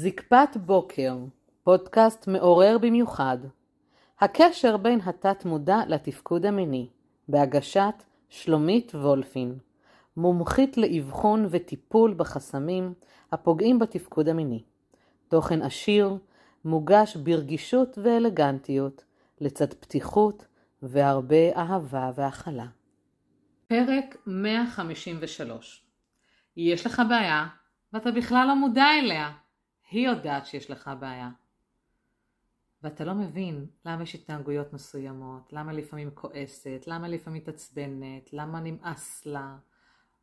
זקפת בוקר, פודקאסט מעורר במיוחד. הקשר בין התת מודע לתפקוד המיני, בהגשת שלומית וולפין, מומחית לאבחון וטיפול בחסמים הפוגעים בתפקוד המיני. תוכן עשיר, מוגש ברגישות ואלגנטיות, לצד פתיחות והרבה אהבה והכלה. פרק 153 יש לך בעיה ואתה בכלל לא מודע אליה. היא יודעת שיש לך בעיה. ואתה לא מבין למה יש התנהגויות מסוימות, למה לפעמים כועסת, למה לפעמים מתעצבנת, למה נמאס לה,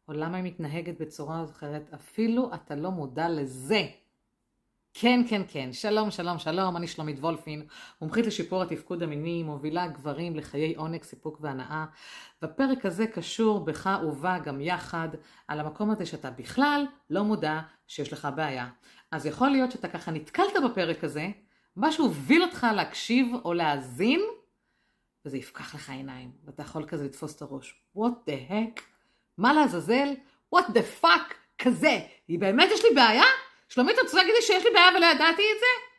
או למה היא מתנהגת בצורה אחרת, אפילו אתה לא מודע לזה. כן, כן, כן, שלום, שלום, שלום, אני שלומית וולפין, מומחית לשיפור התפקוד המיני, מובילה גברים לחיי עונג, סיפוק והנאה. בפרק הזה קשור בך ובה גם יחד על המקום הזה שאתה בכלל לא מודע שיש לך בעיה. אז יכול להיות שאתה ככה נתקלת בפרק הזה, משהו הוביל אותך להקשיב או להאזין, וזה יפקח לך עיניים, ואתה יכול כזה לתפוס את הראש. What the heck? מה לעזאזל? What the fuck? כזה. היא באמת יש לי בעיה? שלומית, את רוצה להגיד לי שיש לי בעיה ולא ידעתי את זה?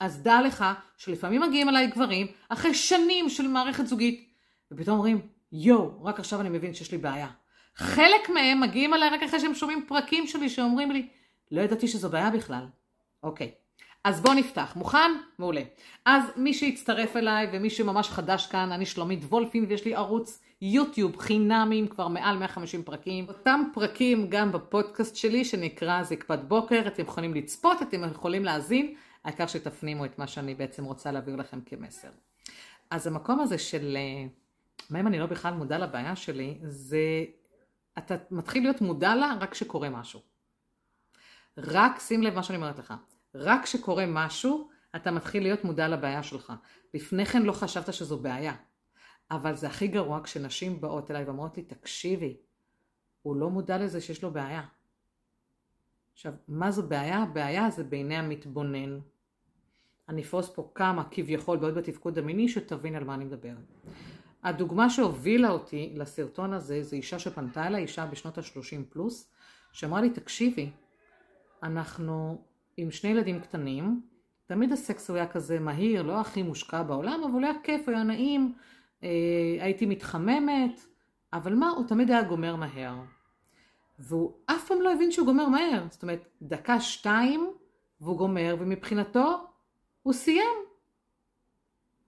אז דע לך שלפעמים מגיעים אליי גברים אחרי שנים של מערכת זוגית, ופתאום אומרים, יואו, רק עכשיו אני מבין שיש לי בעיה. חלק מהם מגיעים אליי רק אחרי שהם שומעים פרקים שלי שאומרים לי, לא ידעתי שזו בעיה בכלל. אוקיי, אז בואו נפתח. מוכן? מעולה. אז מי שהצטרף אליי ומי שממש חדש כאן, אני שלומית וולפין ויש לי ערוץ יוטיוב חינמים כבר מעל 150 פרקים. אותם פרקים גם בפודקאסט שלי שנקרא זקפת בוקר, אתם יכולים לצפות, אתם יכולים להאזין, העיקר שתפנימו את מה שאני בעצם רוצה להעביר לכם כמסר. אז המקום הזה של אה, מה אם אני לא בכלל מודע לבעיה שלי, זה אתה מתחיל להיות מודע לה רק כשקורה משהו. רק, שים לב מה שאני אומרת לך, רק כשקורה משהו, אתה מתחיל להיות מודע לבעיה שלך. לפני כן לא חשבת שזו בעיה. אבל זה הכי גרוע כשנשים באות אליי ואומרות לי, תקשיבי, הוא לא מודע לזה שיש לו בעיה. עכשיו, מה זו בעיה? בעיה זה בעיני המתבונן. אני אפרוס פה כמה כביכול בעיות בתפקוד המיני שתבין על מה אני מדברת. הדוגמה שהובילה אותי לסרטון הזה זה אישה שפנתה אליי, אישה בשנות ה-30 פלוס, שאמרה לי, תקשיבי, אנחנו עם שני ילדים קטנים, תמיד הסקס הוא היה כזה מהיר, לא הכי מושקע בעולם, אבל היה כיף, היה נעים, הייתי מתחממת, אבל מה, הוא תמיד היה גומר מהר. והוא אף פעם לא הבין שהוא גומר מהר, זאת אומרת, דקה שתיים והוא גומר, ומבחינתו הוא סיים.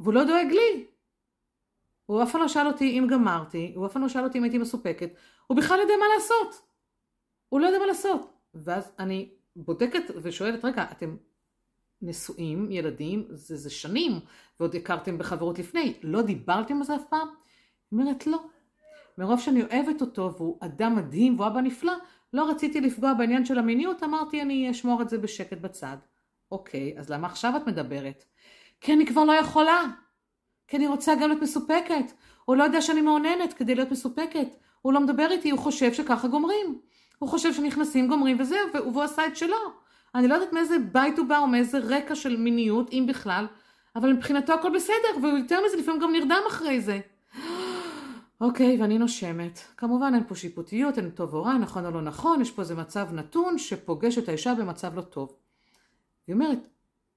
והוא לא דואג לי. הוא אף פעם לא שאל אותי אם גמרתי, הוא אף פעם לא שאל אותי אם הייתי מסופקת, הוא בכלל לא יודע מה לעשות. הוא לא יודע מה לעשות. ואז אני בודקת ושואלת, רגע, אתם נשואים, ילדים, זה, זה שנים, ועוד הכרתם בחברות לפני, לא דיברתם על זה אף פעם? היא אומרת, לא. מרוב שאני אוהבת אותו, והוא אדם מדהים והוא אבא נפלא, לא רציתי לפגוע בעניין של המיניות, אמרתי אני אשמור את זה בשקט בצד. אוקיי, אז למה עכשיו את מדברת? כי אני כבר לא יכולה. כי אני רוצה גם להיות מסופקת. הוא לא יודע שאני מעוננת כדי להיות מסופקת. הוא לא מדבר איתי, הוא חושב שככה גומרים. הוא חושב שנכנסים, גומרים וזהו, והוא עשה את שלו. אני לא יודעת מאיזה בית הוא בא או מאיזה רקע של מיניות, אם בכלל, אבל מבחינתו הכל בסדר, ויותר מזה לפעמים גם נרדם אחרי זה. אוקיי, ואני נושמת. כמובן אין פה שיפוטיות, אין טוב או רע, נכון או לא נכון, יש פה איזה מצב נתון שפוגש את האישה במצב לא טוב. היא אומרת,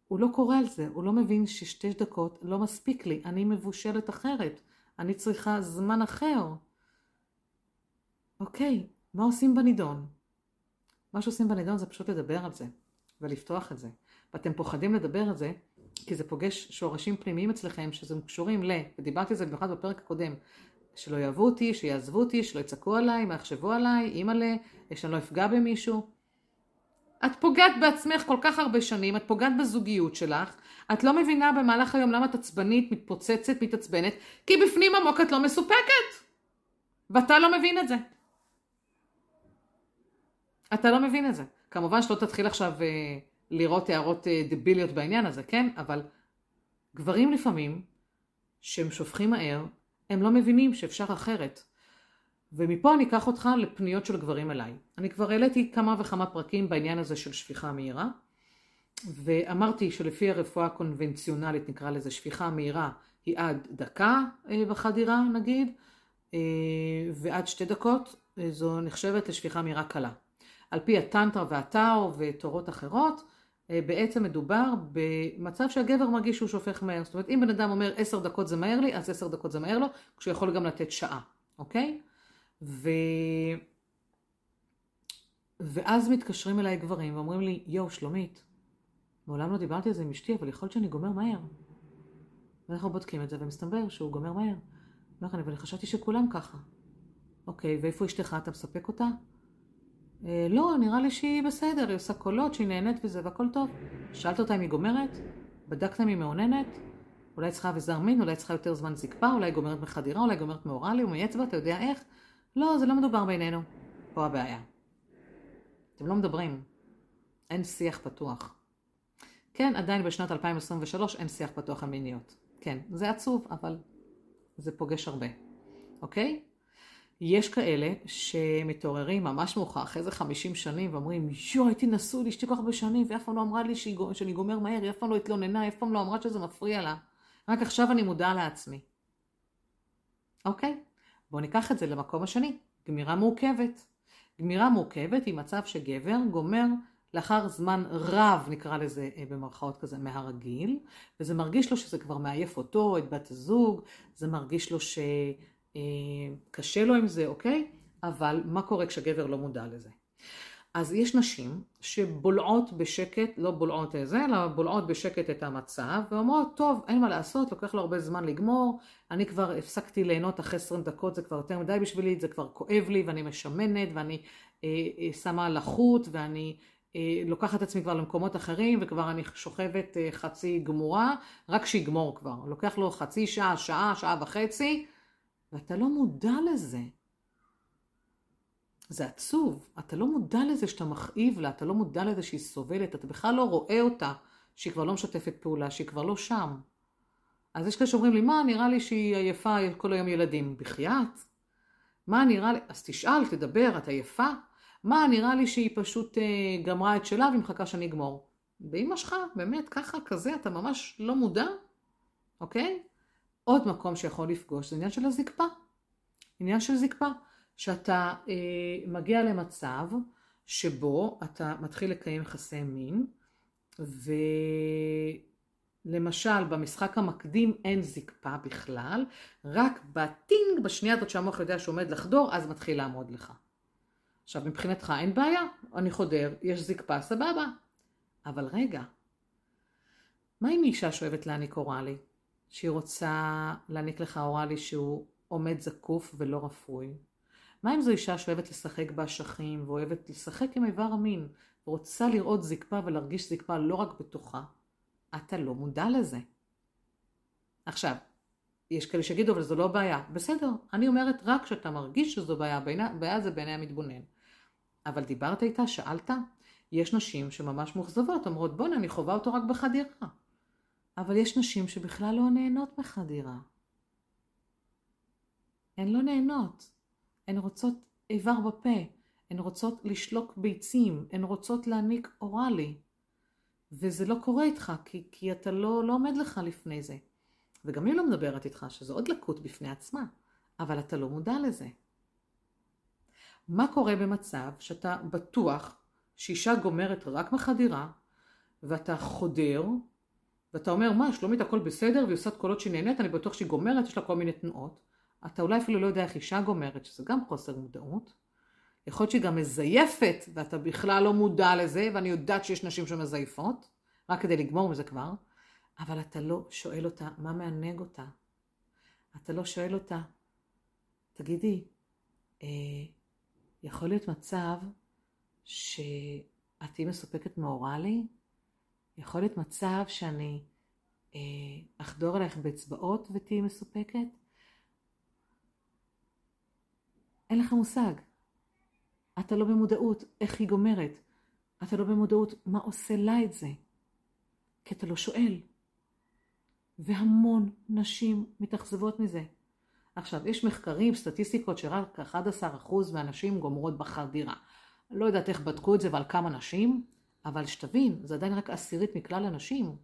הוא לא קורא על זה, הוא לא מבין ששתי דקות לא מספיק לי, אני מבושלת אחרת, אני צריכה זמן אחר. אוקיי, מה עושים בנידון? מה שעושים בנידון זה פשוט לדבר על זה, ולפתוח את זה. ואתם פוחדים לדבר על זה, כי זה פוגש שורשים פנימיים אצלכם, שזה קשורים ל... ודיברתי על זה במיוחד בפרק הקודם, שלא יאהבו אותי, שיעזבו אותי, שלא יצעקו עליי, מה יחשבו עליי, אימא'לה, שאני לא אפגע במישהו. את פוגעת בעצמך כל כך הרבה שנים, את פוגעת בזוגיות שלך, את לא מבינה במהלך היום למה את עצבנית, מתפוצצת, מתעצבנת, כי בפנים עמוק את לא מסופקת. ואתה לא מבין את זה. אתה לא מבין את זה. כמובן שלא תתחיל עכשיו אה, לראות הערות אה, דביליות בעניין הזה, כן? אבל גברים לפעמים, שהם שופכים מהר, הם לא מבינים שאפשר אחרת. ומפה אני אקח אותך לפניות של גברים אליי. אני כבר העליתי כמה וכמה פרקים בעניין הזה של שפיכה מהירה, ואמרתי שלפי הרפואה הקונבנציונלית, נקרא לזה שפיכה מהירה, היא עד דקה אה, בחדירה נגיד, אה, ועד שתי דקות זו נחשבת לשפיכה מהירה קלה. על פי הטנטרה והטאו ותורות אחרות, אה, בעצם מדובר במצב שהגבר מרגיש שהוא שופך מהר. זאת אומרת, אם בן אדם אומר עשר דקות זה מהר לי, אז עשר דקות זה מהר לו, כשהוא יכול גם לתת שעה, אוקיי? ו... ואז מתקשרים אליי גברים ואומרים לי, יואו, שלומית, מעולם לא דיברתי על זה עם אשתי, אבל יכול להיות שאני גומר מהר. ואנחנו בודקים את זה, ומסתבר שהוא גומר מהר. לא, אבל אני חשבתי שכולם ככה. אוקיי, ואיפה אשתך? אתה מספק אותה? אה, לא, נראה לי שהיא בסדר, היא עושה קולות, שהיא נהנית וזה, והכל טוב. שאלת אותה אם היא גומרת? בדקת אם היא מאוננת? אולי צריכה אביזר מין, אולי צריכה יותר זמן זקפה, אולי היא גומרת מחדירה, אולי היא גומרת מאורלי או מאצבע, אתה יודע איך? לא, זה לא מדובר בינינו. פה הבעיה. אתם לא מדברים. אין שיח פתוח. כן, עדיין בשנת 2023 אין שיח פתוח על מיניות. כן, זה עצוב, אבל זה פוגש הרבה, אוקיי? יש כאלה שמתעוררים ממש מאוחר, אחרי איזה 50 שנים, ואומרים, יואו, הייתי נשוי לאשתי כל כך הרבה שנים, והיא אף פעם לא אמרה לי שאני גומר מהר, היא אף פעם לא התלוננה, אף פעם לא אמרה שזה מפריע לה. רק עכשיו אני מודע לעצמי. אוקיי? בואו ניקח את זה למקום השני, גמירה מורכבת. גמירה מורכבת היא מצב שגבר גומר לאחר זמן רב, נקרא לזה אה, במרכאות כזה, מהרגיל, וזה מרגיש לו שזה כבר מעייף אותו, את בת הזוג, זה מרגיש לו שקשה אה, לו עם זה, אוקיי? אבל מה קורה כשגבר לא מודע לזה? אז יש נשים שבולעות בשקט, לא בולעות זה, אלא בולעות בשקט את המצב, ואומרות, טוב, אין מה לעשות, לוקח לו הרבה זמן לגמור, אני כבר הפסקתי ליהנות אחרי 20 דקות, זה כבר יותר מדי בשבילי, זה כבר כואב לי, ואני משמנת, ואני אה, אה, שמה לחות, ואני אה, לוקחת את עצמי כבר למקומות אחרים, וכבר אני שוכבת אה, חצי גמורה, רק שיגמור כבר. לוקח לו חצי שעה, שעה, שעה וחצי, ואתה לא מודע לזה. זה עצוב, אתה לא מודע לזה שאתה מכאיב לה, אתה לא מודע לזה שהיא סובלת, אתה בכלל לא רואה אותה, שהיא כבר לא משתפת פעולה, שהיא כבר לא שם. אז יש כאלה שאומרים לי, מה, נראה לי שהיא עייפה כל היום ילדים. בחייאת? מה נראה לי? אז תשאל, תדבר, את עייפה? מה, נראה לי שהיא פשוט אה, גמרה את שלה והיא מחכה שאני אגמור. באמא שלך, באמת, ככה, כזה, אתה ממש לא מודע, אוקיי? עוד מקום שיכול לפגוש זה עניין של הזקפה. עניין של זקפה. שאתה אה, מגיע למצב שבו אתה מתחיל לקיים יחסי מין, ולמשל במשחק המקדים אין זקפה בכלל, רק בטינג, בשנייה הזאת שהמוח יודע שעומד לחדור, אז מתחיל לעמוד לך. עכשיו מבחינתך אין בעיה, אני חודר, יש זקפה, סבבה. אבל רגע, מה אם אישה שאוהבת להעניק אוראלי? שהיא רוצה להעניק לך אוראלי שהוא עומד זקוף ולא רפוי? מה אם זו אישה שאוהבת לשחק באשכים ואוהבת לשחק עם איבר המין ורוצה לראות זקפה ולהרגיש זקפה לא רק בתוכה? אתה לא מודע לזה. עכשיו, יש כאלה שיגידו, אבל זו לא בעיה. בסדר, אני אומרת רק כשאתה מרגיש שזו בעיה, בעיה זה בעיני המתבונן. אבל דיברת איתה, שאלת? יש נשים שממש מאוכזבות, אומרות, בואנה, אני חווה אותו רק בחדירה. אבל יש נשים שבכלל לא נהנות מחדירה. הן לא נהנות. הן רוצות איבר בפה, הן רוצות לשלוק ביצים, הן רוצות להעניק אוראלי. וזה לא קורה איתך, כי, כי אתה לא, לא עומד לך לפני זה. וגם היא לא מדברת איתך, שזו עוד לקות בפני עצמה, אבל אתה לא מודע לזה. מה קורה במצב שאתה בטוח שאישה גומרת רק מחדירה, ואתה חודר, ואתה אומר, מה, שלומית הכל בסדר, והיא עושה את קולות שהיא נהנית, אני בטוח שהיא גומרת, יש לה כל מיני תנועות. אתה אולי אפילו לא יודע איך אישה גומרת, שזה גם חוסר מודעות. יכול להיות שהיא גם מזייפת, ואתה בכלל לא מודע לזה, ואני יודעת שיש נשים שמזייפות, רק כדי לגמור מזה כבר, אבל אתה לא שואל אותה מה מענג אותה. אתה לא שואל אותה, תגידי, אה, יכול להיות מצב שאת תהיי מסופקת מאורלי? יכול להיות מצב שאני אה, אחדור עלייך באצבעות ותהיי מסופקת? אין לך מושג. אתה לא במודעות איך היא גומרת. אתה לא במודעות מה עושה לה את זה. כי אתה לא שואל. והמון נשים מתאכזבות מזה. עכשיו, יש מחקרים, סטטיסטיקות שרק 11% מהנשים גומרות בחדירה. לא יודעת איך בדקו את זה ועל כמה נשים, אבל שתבין, זה עדיין רק עשירית מכלל הנשים.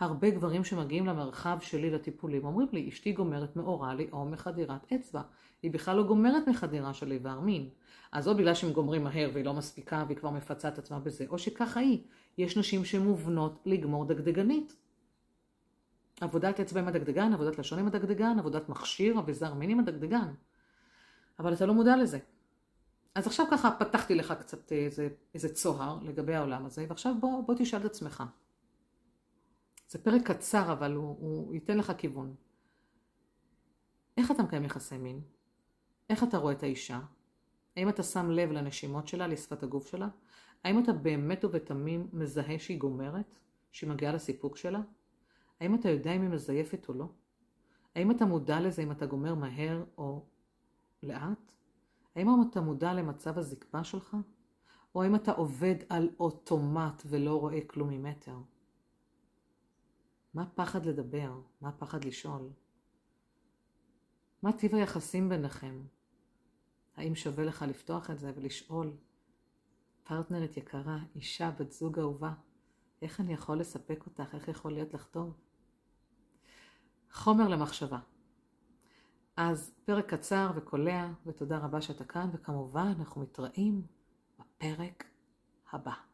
הרבה גברים שמגיעים למרחב שלי לטיפולים אומרים לי, אשתי גומרת מאורלי או מחדירת אצבע. היא בכלל לא גומרת מחדירה של איבר מין. אז או בגלל שהם גומרים מהר והיא לא מספיקה והיא כבר מפצה את עצמה בזה, או שככה היא. יש נשים שמובנות לגמור דגדגנית. עבודת אצבע עם הדגדגן, עבודת לשון עם הדגדגן, עבודת מכשיר, אביזר מין עם הדגדגן. אבל אתה לא מודע לזה. אז עכשיו ככה פתחתי לך קצת איזה, איזה צוהר לגבי העולם הזה, ועכשיו בוא, בוא תשאל את עצמך. זה פרק קצר, אבל הוא, הוא ייתן לך כיוון. איך אתה מקיים יחסי מין? איך אתה רואה את האישה? האם אתה שם לב לנשימות שלה, לשפת הגוף שלה? האם אתה באמת ובתמים מזהה שהיא גומרת? שהיא מגיעה לסיפוק שלה? האם אתה יודע אם היא מזייפת או לא? האם אתה מודע לזה אם אתה גומר מהר או לאט? האם אתה מודע למצב הזקפה שלך? או האם אתה עובד על אוטומט ולא רואה כלום ממטר? מה פחד לדבר? מה פחד לשאול? מה טיב היחסים ביניכם? האם שווה לך לפתוח את זה ולשאול, פרטנרית יקרה, אישה, בת זוג אהובה, איך אני יכול לספק אותך? איך יכול להיות לך טוב? חומר למחשבה. אז פרק קצר וקולע, ותודה רבה שאתה כאן, וכמובן אנחנו מתראים בפרק הבא.